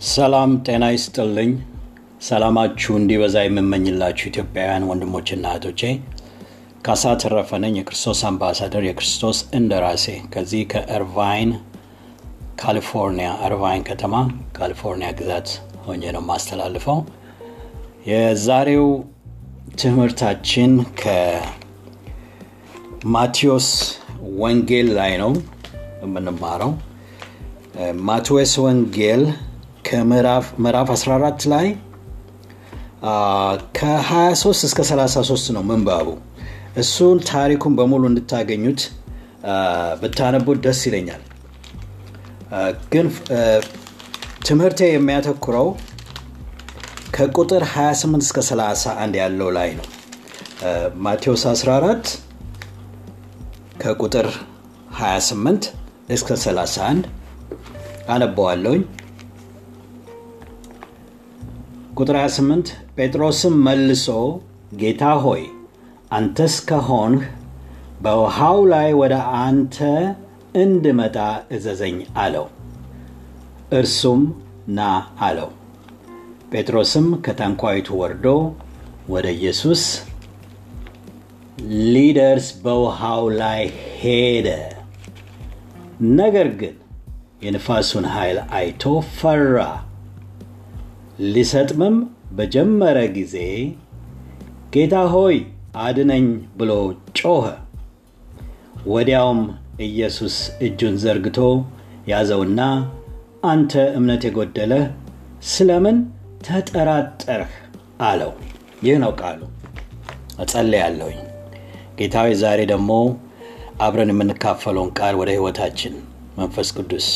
ሰላም ጤና ይስጥልኝ። ሰላማችሁ እንዲበዛ የምመኝላችሁ ኢትዮጵያውያን ወንድሞችና እህቶቼ ካሳ ተረፈ የክርስቶስ አምባሳደር፣ የክርስቶስ እንደራሴ ከዚህ ከእርቫይን ካሊፎርኒያ፣ እርቫይን ከተማ ካሊፎርኒያ ግዛት ሆኜ ነው የማስተላልፈው። የዛሬው ትምህርታችን ከማቴዎስ ወንጌል ላይ ነው የምንማረው። ማቴዎስ ወንጌል ከምዕራፍ 14 ላይ ከ23 እስከ 33 ነው ምንባቡ። እሱን ታሪኩን በሙሉ እንድታገኙት ብታነቡት ደስ ይለኛል። ግን ትምህርቴ የሚያተኩረው ከቁጥር 28 እስከ 31 ያለው ላይ ነው። ማቴዎስ 14 ከቁጥር 28 እስከ 31 አነበዋለሁኝ። ቁጥር 28 ጴጥሮስም መልሶ ጌታ ሆይ አንተስ ከሆንህ በውሃው ላይ ወደ አንተ እንድመጣ እዘዘኝ አለው። እርሱም ና አለው። ጴጥሮስም ከታንኳይቱ ወርዶ ወደ ኢየሱስ ሊደርስ በውሃው ላይ ሄደ። ነገር ግን የንፋሱን ኃይል አይቶ ፈራ። ሊሰጥምም በጀመረ ጊዜ ጌታ ሆይ አድነኝ ብሎ ጮኸ። ወዲያውም ኢየሱስ እጁን ዘርግቶ ያዘውና አንተ እምነት የጎደለህ ስለምን ተጠራጠርህ አለው። ይህ ነው ቃሉ። እጸልያለሁኝ። ጌታዊ ዛሬ ደግሞ አብረን የምንካፈለውን ቃል ወደ ሕይወታችን መንፈስ ቅዱስ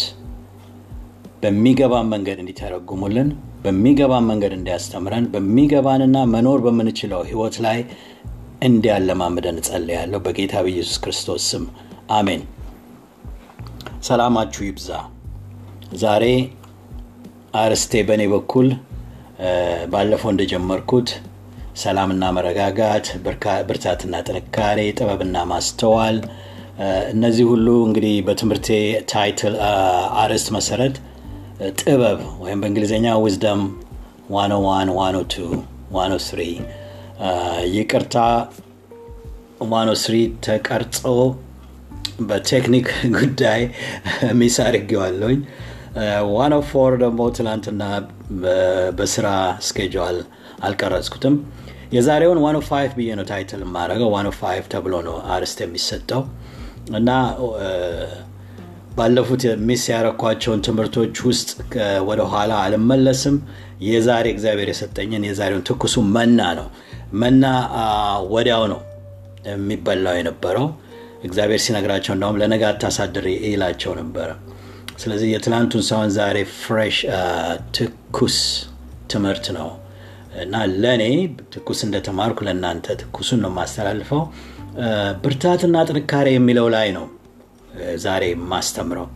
በሚገባን መንገድ እንዲተረጉሙልን በሚገባን መንገድ እንዲያስተምረን በሚገባንና መኖር በምንችለው ሕይወት ላይ እንዲያለማምደን እጸልያለሁ በጌታ በኢየሱስ ክርስቶስ ስም አሜን። ሰላማችሁ ይብዛ። ዛሬ አርስቴ በእኔ በኩል ባለፈው እንደጀመርኩት ሰላምና መረጋጋት፣ ብርታትና ጥንካሬ፣ ጥበብና ማስተዋል እነዚህ ሁሉ እንግዲህ በትምህርቴ title አርዕስት መሰረት ጥበብ ወይም በእንግሊዝኛ wisdom 101 102 103 ይቅርታ 103 ተቀርጾ በቴክኒክ ጉዳይ miss አድርጌዋለሁኝ። 104 ደግሞ ትናንትና በስራ schedule አልቀረጽኩትም። የዛሬውን 105 ብዬ ነው title የማደርገው። 105 ተብሎ ነው አርስት የሚሰጠው እና ባለፉት miss ያረኳቸውን ትምህርቶች ውስጥ ወደኋላ አልመለስም። የዛሬ እግዚአብሔር የሰጠኝን የዛሬውን ትኩሱ መና ነው። መና ወዲያው ነው የሚበላው የነበረው። እግዚአብሔር ሲነግራቸው እንደውም ለነገ አታሳድር ይላቸው ነበረ። ስለዚህ የትላንቱን ሳይሆን ዛሬ ፍሬሽ ትኩስ ትምህርት ነው እና ለእኔ ትኩስ እንደተማርኩ ለእናንተ ትኩሱን ነው የማስተላልፈው። ብርታትና ጥንካሬ የሚለው ላይ ነው ዛሬ የማስተምረው።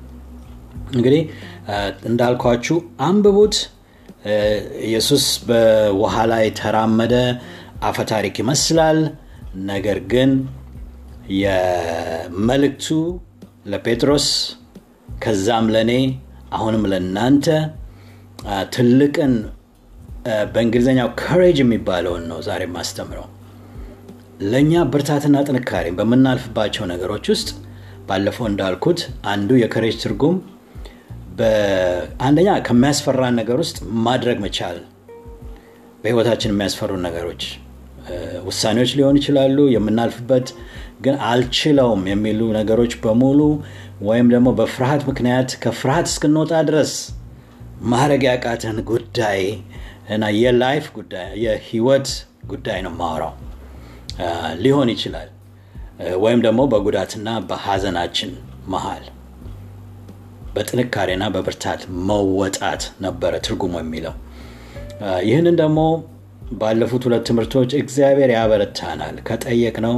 እንግዲህ እንዳልኳችሁ አንብቡት። ኢየሱስ በውሃ ላይ ተራመደ። አፈታሪክ ይመስላል። ነገር ግን የመልእክቱ ለጴጥሮስ ከዛም ለእኔ አሁንም ለእናንተ ትልቅን በእንግሊዝኛው ከሬጅ የሚባለውን ነው ዛሬ የማስተምረው። ለእኛ ብርታትና ጥንካሬ በምናልፍባቸው ነገሮች ውስጥ ባለፈው እንዳልኩት አንዱ የከሬጅ ትርጉም አንደኛ ከሚያስፈራን ነገር ውስጥ ማድረግ መቻል። በህይወታችን የሚያስፈሩ ነገሮች ውሳኔዎች ሊሆኑ ይችላሉ። የምናልፍበት ግን አልችለውም የሚሉ ነገሮች በሙሉ ወይም ደግሞ በፍርሃት ምክንያት ከፍርሃት እስክንወጣ ድረስ ማድረግ ያቃተን ጉዳይ እና የላይፍ ጉዳይ የህይወት ጉዳይ ነው ማወራው ሊሆን ይችላል ወይም ደግሞ በጉዳትና በሀዘናችን መሃል በጥንካሬና በብርታት መወጣት ነበረ ትርጉሙ የሚለው። ይህንን ደግሞ ባለፉት ሁለት ትምህርቶች እግዚአብሔር ያበረታናል። ከጠየቅነው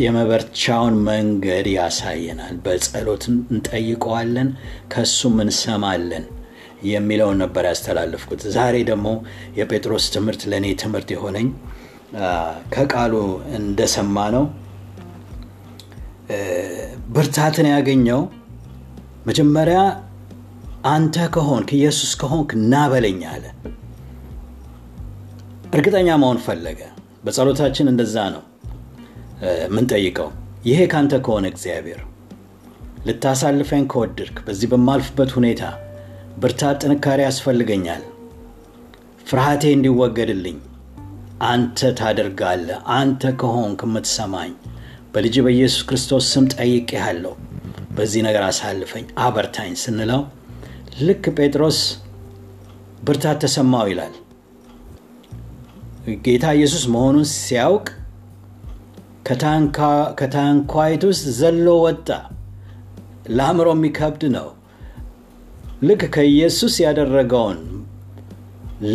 የመበርቻውን መንገድ ያሳየናል። በጸሎት እንጠይቀዋለን፣ ከሱም እንሰማለን የሚለውን ነበር ያስተላለፍኩት። ዛሬ ደግሞ የጴጥሮስ ትምህርት ለእኔ ትምህርት የሆነኝ ከቃሉ እንደሰማ ነው ብርታትን ያገኘው መጀመሪያ አንተ ከሆንክ ኢየሱስ ከሆንክ ና በለኝ አለ። እርግጠኛ መሆን ፈለገ። በጸሎታችን እንደዛ ነው ምንጠይቀው ይሄ ካንተ ከሆነ እግዚአብሔር ልታሳልፈኝ ከወድድክ በዚህ በማልፍበት ሁኔታ ብርታት ጥንካሬ ያስፈልገኛል። ፍርሃቴ እንዲወገድልኝ አንተ ታደርጋለህ። አንተ ከሆንክ የምትሰማኝ በልጅ በኢየሱስ ክርስቶስ ስም ጠይቄሃለሁ። በዚህ ነገር አሳልፈኝ አበርታኝ ስንለው ልክ ጴጥሮስ ብርታት ተሰማው ይላል። ጌታ ኢየሱስ መሆኑን ሲያውቅ ከታንኳይት ውስጥ ዘሎ ወጣ። ለአእምሮ የሚከብድ ነው። ልክ ከኢየሱስ ያደረገውን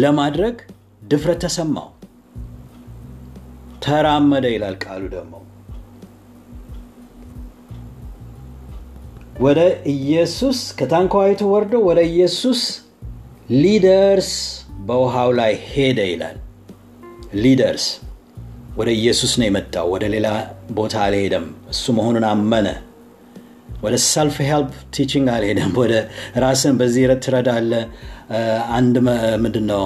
ለማድረግ ድፍረት ተሰማው ተራመደ ይላል ቃሉ ደግሞ። ወደ ኢየሱስ ከታንኳይቱ ወርዶ ወደ ኢየሱስ ሊደርስ በውሃው ላይ ሄደ ይላል። ሊደርስ ወደ ኢየሱስ ነው የመጣው። ወደ ሌላ ቦታ አልሄደም። እሱ መሆኑን አመነ። ወደ self help teaching አልሄደም። ወደ ራስን በዚህ ትረዳለ አንድ ምንድነው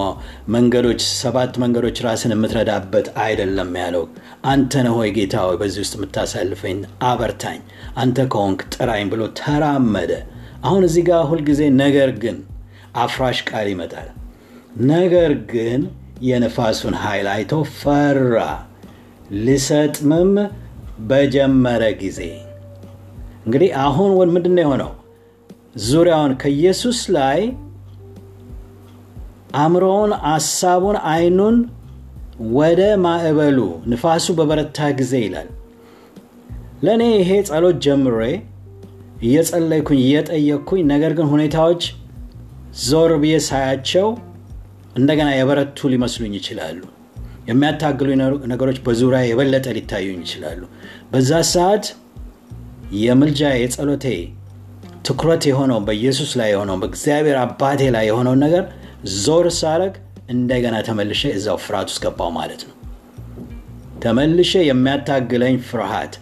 መንገዶች ሰባት መንገዶች ራስን የምትረዳበት አይደለም ያለው። አንተ ነህ ሆይ ጌታ ሆይ በዚህ ውስጥ የምታሳልፈኝ? አበርታኝ። አንተ ከሆንክ ጥራኝ ብሎ ተራመደ። አሁን እዚህ ጋር ሁልጊዜ ነገር ግን አፍራሽ ቃል ይመጣል። ነገር ግን የነፋሱን ኃይል አይቶ ፈራ። ሊሰጥምም በጀመረ ጊዜ። እንግዲህ አሁን ምንድን ነው የሆነው? ዙሪያውን ከኢየሱስ ላይ አእምሮውን አሳቡን አይኑን ወደ ማዕበሉ ንፋሱ በበረታ ጊዜ ይላል። ለእኔ ይሄ ጸሎት ጀምሬ እየጸለይኩኝ እየጠየቅኩኝ ነገር ግን ሁኔታዎች ዞር ብዬ ሳያቸው እንደገና የበረቱ ሊመስሉኝ ይችላሉ። የሚያታግሉ ነገሮች በዙሪያ የበለጠ ሊታዩኝ ይችላሉ። በዛ ሰዓት የምልጃ የጸሎቴ ትኩረት የሆነው በኢየሱስ ላይ የሆነው በእግዚአብሔር አባቴ ላይ የሆነውን ነገር ዞር ሳረግ እንደገና ተመልሼ እዛው ፍርሃት ውስጥ ገባው ማለት ነው። ተመልሼ የሚያታግለኝ ፍርሃት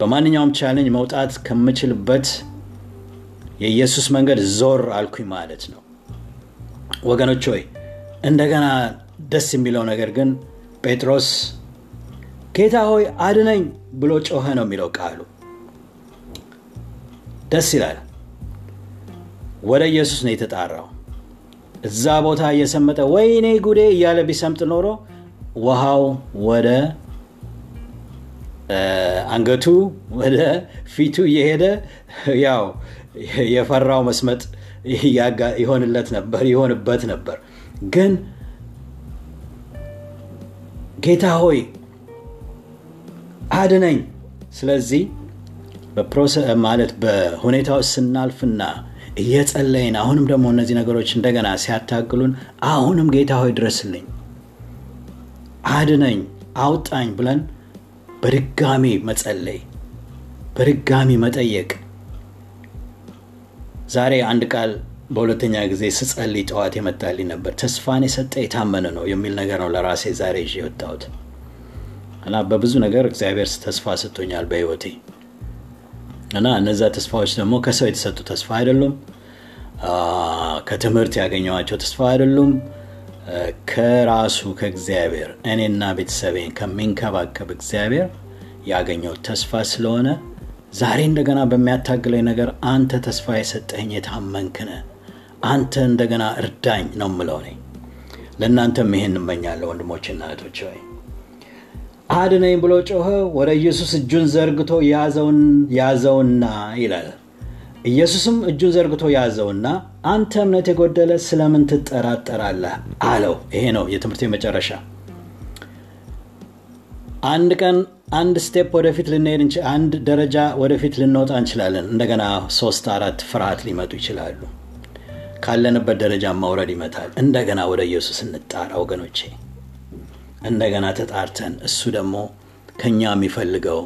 በማንኛውም ቻለንጅ መውጣት ከምችልበት የኢየሱስ መንገድ ዞር አልኩኝ ማለት ነው። ወገኖች ሆይ እንደገና ደስ የሚለው ነገር ግን ጴጥሮስ ጌታ ሆይ አድነኝ ብሎ ጮኸ ነው የሚለው ቃሉ። ደስ ይላል። ወደ ኢየሱስ ነው የተጣራው እዛ ቦታ እየሰመጠ ወይኔ ጉዴ እያለ ቢሰምጥ ኖሮ ውሃው ወደ አንገቱ ወደ ፊቱ እየሄደ ያው የፈራው መስመጥ ይሆንለት ነበር ይሆንበት ነበር። ግን ጌታ ሆይ አድነኝ። ስለዚህ ማለት በሁኔታው ስናልፍና እየጸለይን አሁንም ደግሞ እነዚህ ነገሮች እንደገና ሲያታግሉን አሁንም ጌታ ሆይ ድረስልኝ አድነኝ አውጣኝ ብለን በድጋሚ መጸለይ በድጋሚ መጠየቅ። ዛሬ አንድ ቃል በሁለተኛ ጊዜ ስጸልይ ጠዋት የመጣልኝ ነበር። ተስፋን የሰጠ የታመነ ነው የሚል ነገር ነው ለራሴ ዛሬ ይዤ የወጣሁት። እና በብዙ ነገር እግዚአብሔር ተስፋ ሰጥቶኛል በህይወቴ እና እነዛ ተስፋዎች ደግሞ ከሰው የተሰጡ ተስፋ አይደሉም። ከትምህርት ያገኘዋቸው ተስፋ አይደሉም። ከራሱ ከእግዚአብሔር እኔና ቤተሰቤን ከሚንከባከብ እግዚአብሔር ያገኘው ተስፋ ስለሆነ ዛሬ እንደገና በሚያታግለኝ ነገር አንተ ተስፋ የሰጠኝ የታመንክነ አንተ እንደገና እርዳኝ ነው ምለው እኔ። ለእናንተም ይሄን እመኛለሁ ወንድሞችና እህቶች ወይ አድነኝ ብሎ ጮኸ ወደ ኢየሱስ እጁን ዘርግቶ ያዘውና ይላል። ኢየሱስም እጁን ዘርግቶ ያዘውና አንተ እምነት የጎደለ ስለምን ትጠራጠራለህ? አለው። ይሄ ነው የትምህርት መጨረሻ አንድ ቀን አንድ ስቴፕ ወደፊት ልንሄድ አንድ ደረጃ ወደፊት ልንወጣ እንችላለን። እንደገና ሶስት አራት ፍርሃት ሊመጡ ይችላሉ። ካለንበት ደረጃ መውረድ ይመታል። እንደገና ወደ ኢየሱስ እንጣራ ወገኖቼ እንደገና ተጣርተን እሱ ደግሞ ከኛ የሚፈልገው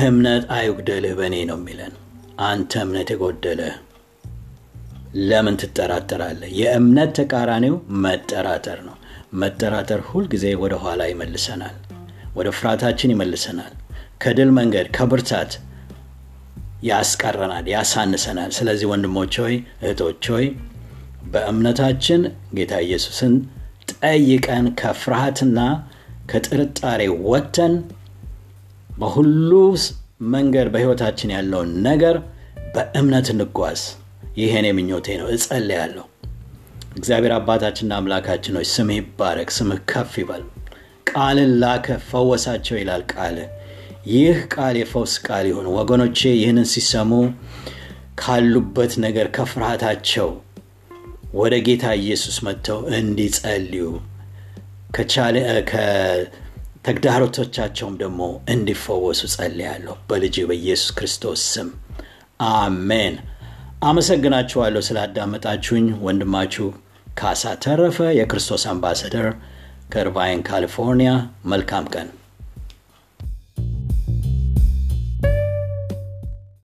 እምነት አይጉደልህ በእኔ ነው የሚለን። አንተ እምነት የጎደለ ለምን ትጠራጠራለህ? የእምነት ተቃራኒው መጠራጠር ነው። መጠራጠር ሁልጊዜ ወደ ኋላ ይመልሰናል ወደ ፍርሃታችን ይመልሰናል ከድል መንገድ ከብርታት ያስቀረናል፣ ያሳንሰናል። ስለዚህ ወንድሞች ሆይ እህቶች ሆይ በእምነታችን ጌታ ኢየሱስን ጠይቀን ከፍርሃትና ከጥርጣሬ ወጥተን በሁሉ መንገድ በሕይወታችን ያለውን ነገር በእምነት እንጓዝ። ይሄን ምኞቴ ነው፣ እጸልያለሁ። እግዚአብሔር አባታችንና አምላካችን ሆይ ስምህ ይባረክ፣ ስምህ ከፍ ይበል። ቃልን ላከ ፈወሳቸው ይላል ቃል። ይህ ቃል የፈውስ ቃል ይሁን። ወገኖቼ ይህንን ሲሰሙ ካሉበት ነገር ከፍርሃታቸው ወደ ጌታ ኢየሱስ መጥተው እንዲጸልዩ ከተግዳሮቶቻቸውም ደግሞ እንዲፈወሱ ጸልያለሁ በልጅ በኢየሱስ ክርስቶስ ስም አሜን። አመሰግናችኋለሁ ስላዳመጣችሁኝ። ወንድማችሁ ካሳ ተረፈ የክርስቶስ አምባሳደር ከርቫይን ካሊፎርኒያ። መልካም ቀን